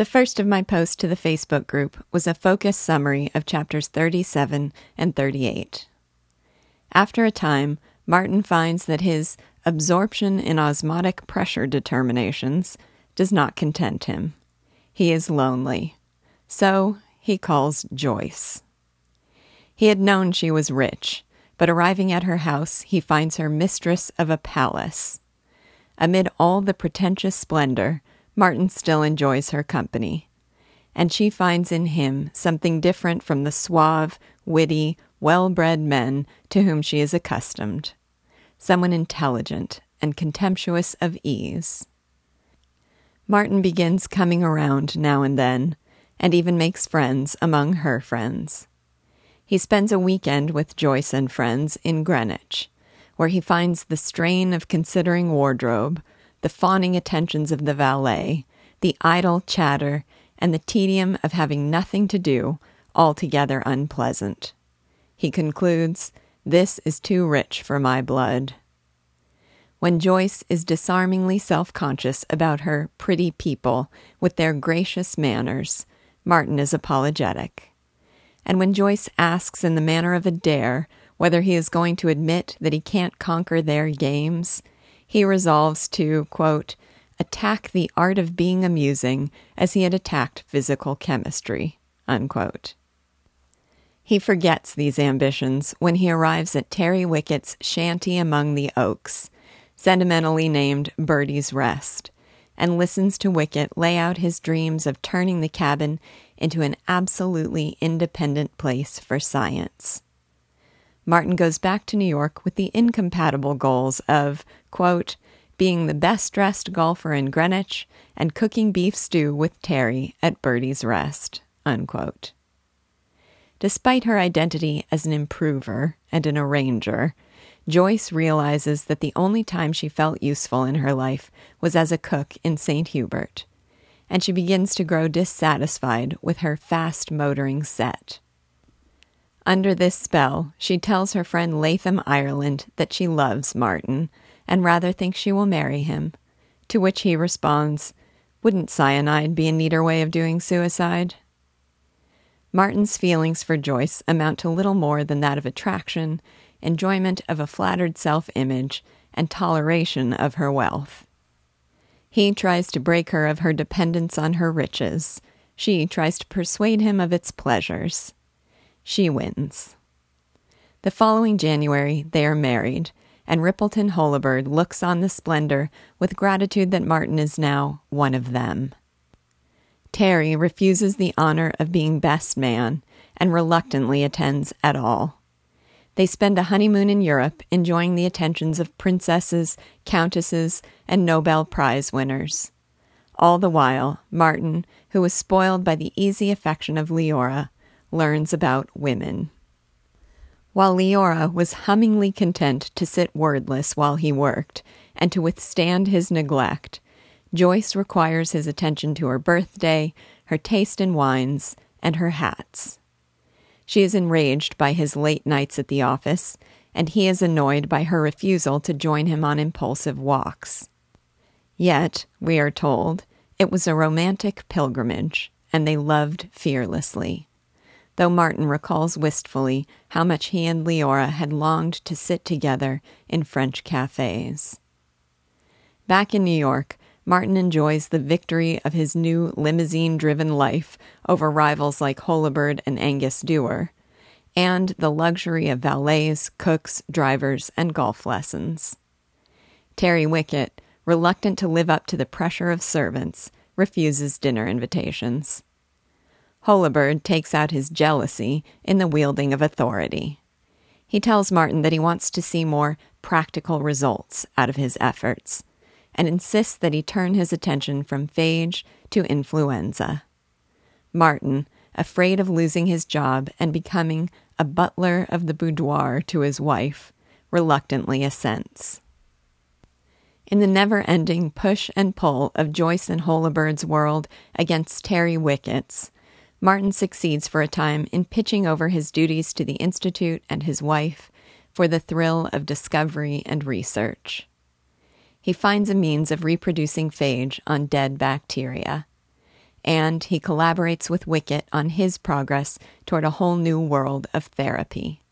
The first of my posts to the Facebook group was a focused summary of chapters 37 and 38. After a time, Martin finds that his absorption in osmotic pressure determinations does not content him. He is lonely. So he calls Joyce. He had known she was rich, but arriving at her house, he finds her mistress of a palace. Amid all the pretentious splendor, Martin still enjoys her company. And she finds in him something different from the suave, witty, well bred men to whom she is accustomed. Someone intelligent and contemptuous of ease. Martin begins coming around now and then, and even makes friends among her friends. He spends a weekend with Joyce and friends in Greenwich, where he finds the strain of considering wardrobe, the fawning attentions of the valet, the idle chatter, and the tedium of having nothing to do altogether unpleasant. He concludes, This is too rich for my blood. When Joyce is disarmingly self conscious about her pretty people with their gracious manners, Martin is apologetic. And when Joyce asks in the manner of a dare whether he is going to admit that he can't conquer their games, he resolves to, quote, attack the art of being amusing as he had attacked physical chemistry, unquote. He forgets these ambitions when he arrives at Terry Wickett's shanty among the oaks, sentimentally named Birdie's Rest, and listens to Wickett lay out his dreams of turning the cabin into an absolutely independent place for science. Martin goes back to New York with the incompatible goals of, quote, being the best dressed golfer in Greenwich and cooking beef stew with Terry at Birdie's Rest, unquote. Despite her identity as an improver and an arranger, Joyce realizes that the only time she felt useful in her life was as a cook in St. Hubert, and she begins to grow dissatisfied with her fast motoring set. Under this spell, she tells her friend Latham Ireland that she loves Martin and rather thinks she will marry him, to which he responds, Wouldn't cyanide be a neater way of doing suicide? Martin's feelings for Joyce amount to little more than that of attraction, enjoyment of a flattered self image, and toleration of her wealth. He tries to break her of her dependence on her riches. She tries to persuade him of its pleasures. She wins. The following January, they are married, and Rippleton Holabird looks on the splendor with gratitude that Martin is now one of them. Terry refuses the honor of being best man and reluctantly attends at all. They spend a honeymoon in Europe enjoying the attentions of princesses, countesses, and Nobel Prize winners. All the while, Martin, who was spoiled by the easy affection of Leora, learns about women. While Leora was hummingly content to sit wordless while he worked and to withstand his neglect, Joyce requires his attention to her birthday, her taste in wines, and her hats. She is enraged by his late nights at the office, and he is annoyed by her refusal to join him on impulsive walks. Yet, we are told, it was a romantic pilgrimage, and they loved fearlessly. Though Martin recalls wistfully how much he and Leora had longed to sit together in French cafes. Back in New York, Martin enjoys the victory of his new limousine driven life over rivals like Holabird and Angus Duer, and the luxury of valets, cooks, drivers, and golf lessons. Terry Wickett, reluctant to live up to the pressure of servants, refuses dinner invitations. Holabird takes out his jealousy in the wielding of authority. He tells Martin that he wants to see more practical results out of his efforts and insists that he turn his attention from phage to influenza. Martin, afraid of losing his job and becoming a butler of the boudoir to his wife, reluctantly assents. In the never ending push and pull of Joyce and Holabird's world against Terry Wickett's, Martin succeeds for a time in pitching over his duties to the Institute and his wife for the thrill of discovery and research he finds a means of reproducing phage on dead bacteria. and he collaborates with Wickett on his progress toward a whole new world of therapy.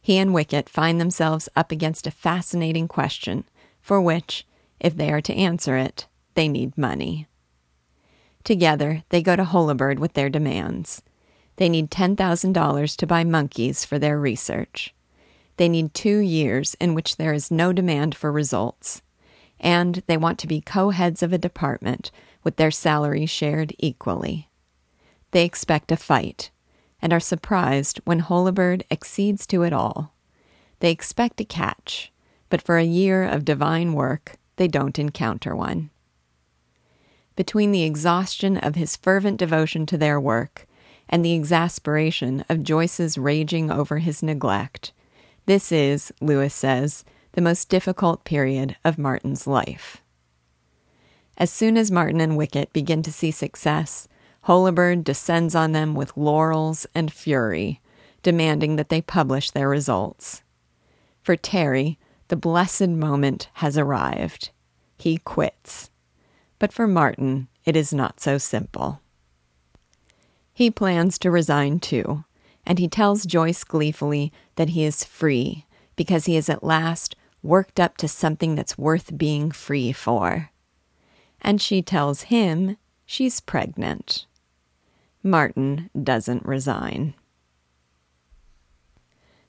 He and Wickett find themselves up against a fascinating question, for which, if they are to answer it, they need money. Together, they go to Holabird with their demands. They need $10,000 to buy monkeys for their research. They need two years in which there is no demand for results. And they want to be co heads of a department with their salary shared equally. They expect a fight and are surprised when Holabird accedes to it all. They expect a catch, but for a year of divine work, they don't encounter one. Between the exhaustion of his fervent devotion to their work and the exasperation of Joyce's raging over his neglect, this is, Lewis says, the most difficult period of Martin's life. As soon as Martin and Wickett begin to see success, Holabird descends on them with laurels and fury, demanding that they publish their results. For Terry, the blessed moment has arrived. He quits. But for Martin, it is not so simple. He plans to resign too, and he tells Joyce gleefully that he is free because he is at last worked up to something that's worth being free for. And she tells him she's pregnant. Martin doesn't resign.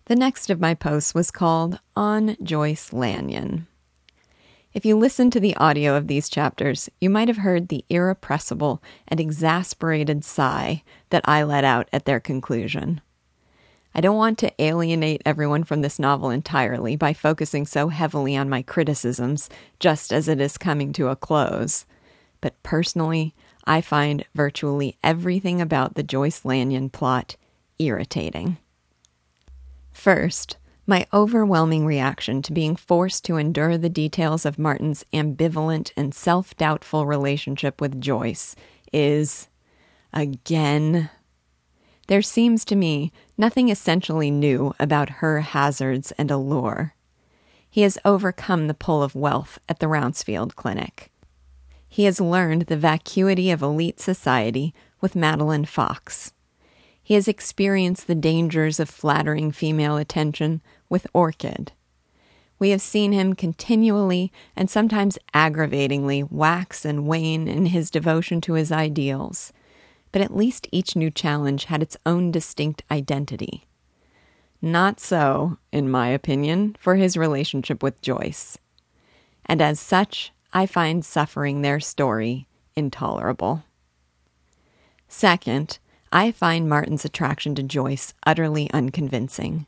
The next of my posts was called On Joyce Lanyon. If you listen to the audio of these chapters, you might have heard the irrepressible and exasperated sigh that I let out at their conclusion. I don't want to alienate everyone from this novel entirely by focusing so heavily on my criticisms just as it is coming to a close. But personally, I find virtually everything about the Joyce Lanyon plot irritating. First, my overwhelming reaction to being forced to endure the details of Martin's ambivalent and self doubtful relationship with Joyce is, again, there seems to me nothing essentially new about her hazards and allure. He has overcome the pull of wealth at the Rouncefield Clinic. He has learned the vacuity of elite society with Madeline Fox. He has experienced the dangers of flattering female attention with Orchid. We have seen him continually and sometimes aggravatingly wax and wane in his devotion to his ideals but at least each new challenge had its own distinct identity. Not so, in my opinion, for his relationship with Joyce. And as such, I find suffering their story intolerable. Second, I find Martin's attraction to Joyce utterly unconvincing.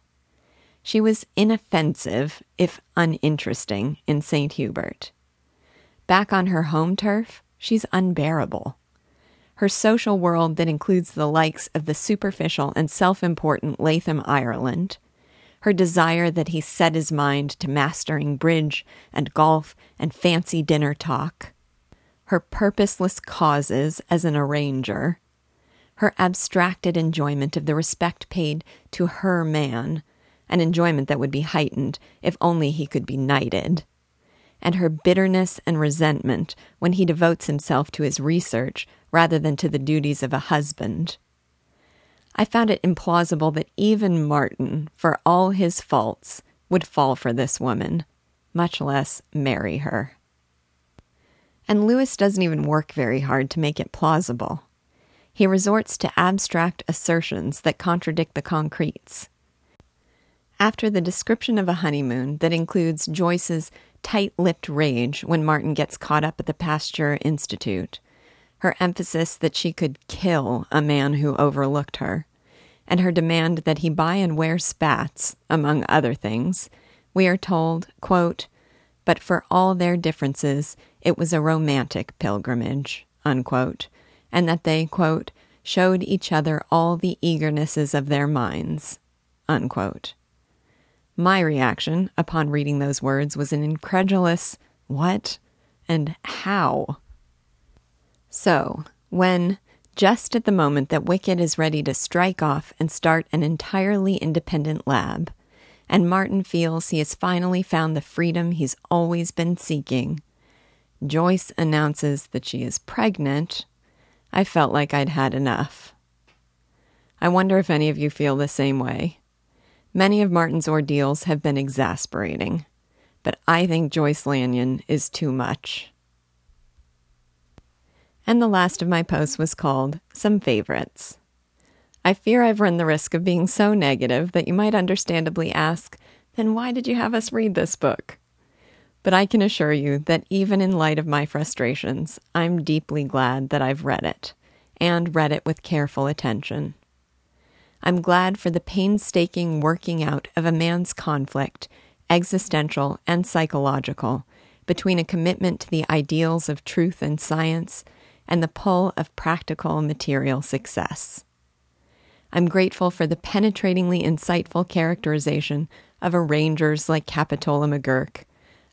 She was inoffensive, if uninteresting, in St. Hubert. Back on her home turf, she's unbearable her social world that includes the likes of the superficial and self important Latham Ireland, her desire that he set his mind to mastering bridge and golf and fancy dinner talk, her purposeless causes as an arranger, her abstracted enjoyment of the respect paid to her man, an enjoyment that would be heightened if only he could be knighted and her bitterness and resentment when he devotes himself to his research rather than to the duties of a husband. I found it implausible that even Martin, for all his faults, would fall for this woman, much less marry her. And Lewis doesn't even work very hard to make it plausible. He resorts to abstract assertions that contradict the concretes. After the description of a honeymoon that includes Joyce's tight lipped rage when Martin gets caught up at the Pasteur Institute, her emphasis that she could kill a man who overlooked her, and her demand that he buy and wear spats, among other things, we are told, quote, but for all their differences, it was a romantic pilgrimage, unquote, and that they, quote, showed each other all the eagernesses of their minds, unquote. My reaction upon reading those words was an incredulous, What? and How? So, when, just at the moment that Wickett is ready to strike off and start an entirely independent lab, and Martin feels he has finally found the freedom he's always been seeking, Joyce announces that she is pregnant, I felt like I'd had enough. I wonder if any of you feel the same way. Many of Martin's ordeals have been exasperating, but I think Joyce Lanyon is too much. And the last of my posts was called Some Favorites. I fear I've run the risk of being so negative that you might understandably ask, then why did you have us read this book? But I can assure you that even in light of my frustrations, I'm deeply glad that I've read it, and read it with careful attention. I'm glad for the painstaking working out of a man's conflict, existential and psychological, between a commitment to the ideals of truth and science and the pull of practical material success. I'm grateful for the penetratingly insightful characterization of arrangers like Capitola McGurk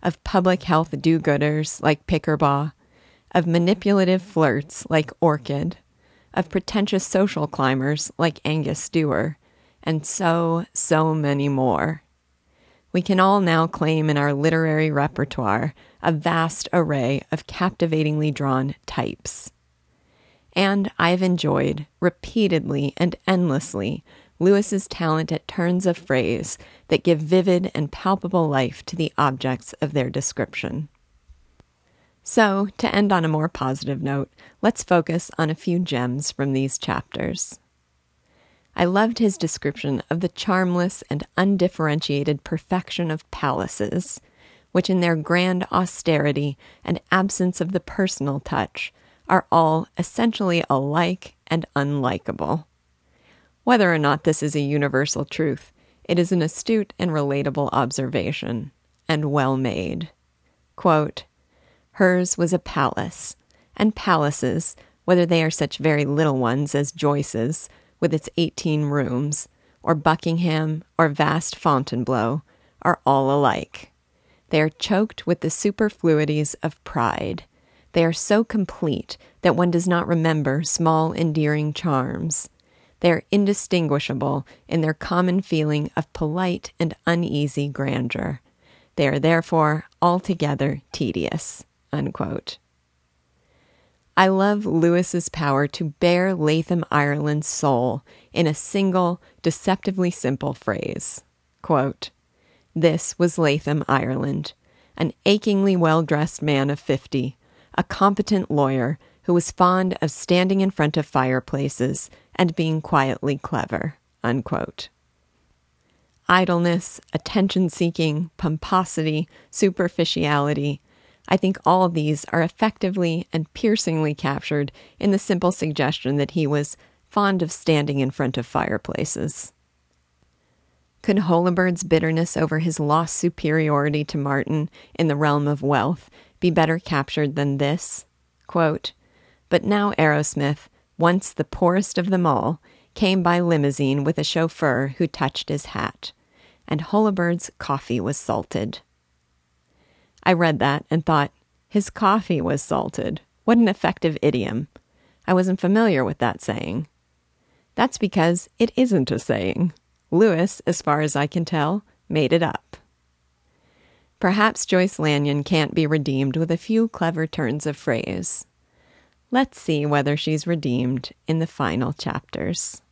of public health do gooders like Pickerbaugh, of manipulative flirts like Orchid, of pretentious social climbers like Angus Duer, and so, so many more. We can all now claim in our literary repertoire a vast array of captivatingly drawn types. And I've enjoyed, repeatedly and endlessly, Lewis's talent at turns of phrase that give vivid and palpable life to the objects of their description. So, to end on a more positive note, let's focus on a few gems from these chapters. I loved his description of the charmless and undifferentiated perfection of palaces, which, in their grand austerity and absence of the personal touch, are all essentially alike and unlikable. Whether or not this is a universal truth, it is an astute and relatable observation, and well made. Quote, Hers was a palace, and palaces, whether they are such very little ones as Joyce's, with its eighteen rooms, or Buckingham, or vast Fontainebleau, are all alike. They are choked with the superfluities of pride. They are so complete that one does not remember small endearing charms. They are indistinguishable in their common feeling of polite and uneasy grandeur. They are therefore altogether tedious. Unquote. I love Lewis's power to bear Latham Ireland's soul in a single, deceptively simple phrase. Quote, this was Latham Ireland, an achingly well dressed man of fifty, a competent lawyer who was fond of standing in front of fireplaces and being quietly clever. Unquote. Idleness, attention seeking, pomposity, superficiality. I think all of these are effectively and piercingly captured in the simple suggestion that he was fond of standing in front of fireplaces. Could Holabird's bitterness over his lost superiority to Martin in the realm of wealth be better captured than this? Quote, but now Arrowsmith, once the poorest of them all, came by limousine with a chauffeur who touched his hat, and Holabird's coffee was salted. I read that and thought, his coffee was salted. What an effective idiom. I wasn't familiar with that saying. That's because it isn't a saying. Lewis, as far as I can tell, made it up. Perhaps Joyce Lanyon can't be redeemed with a few clever turns of phrase. Let's see whether she's redeemed in the final chapters.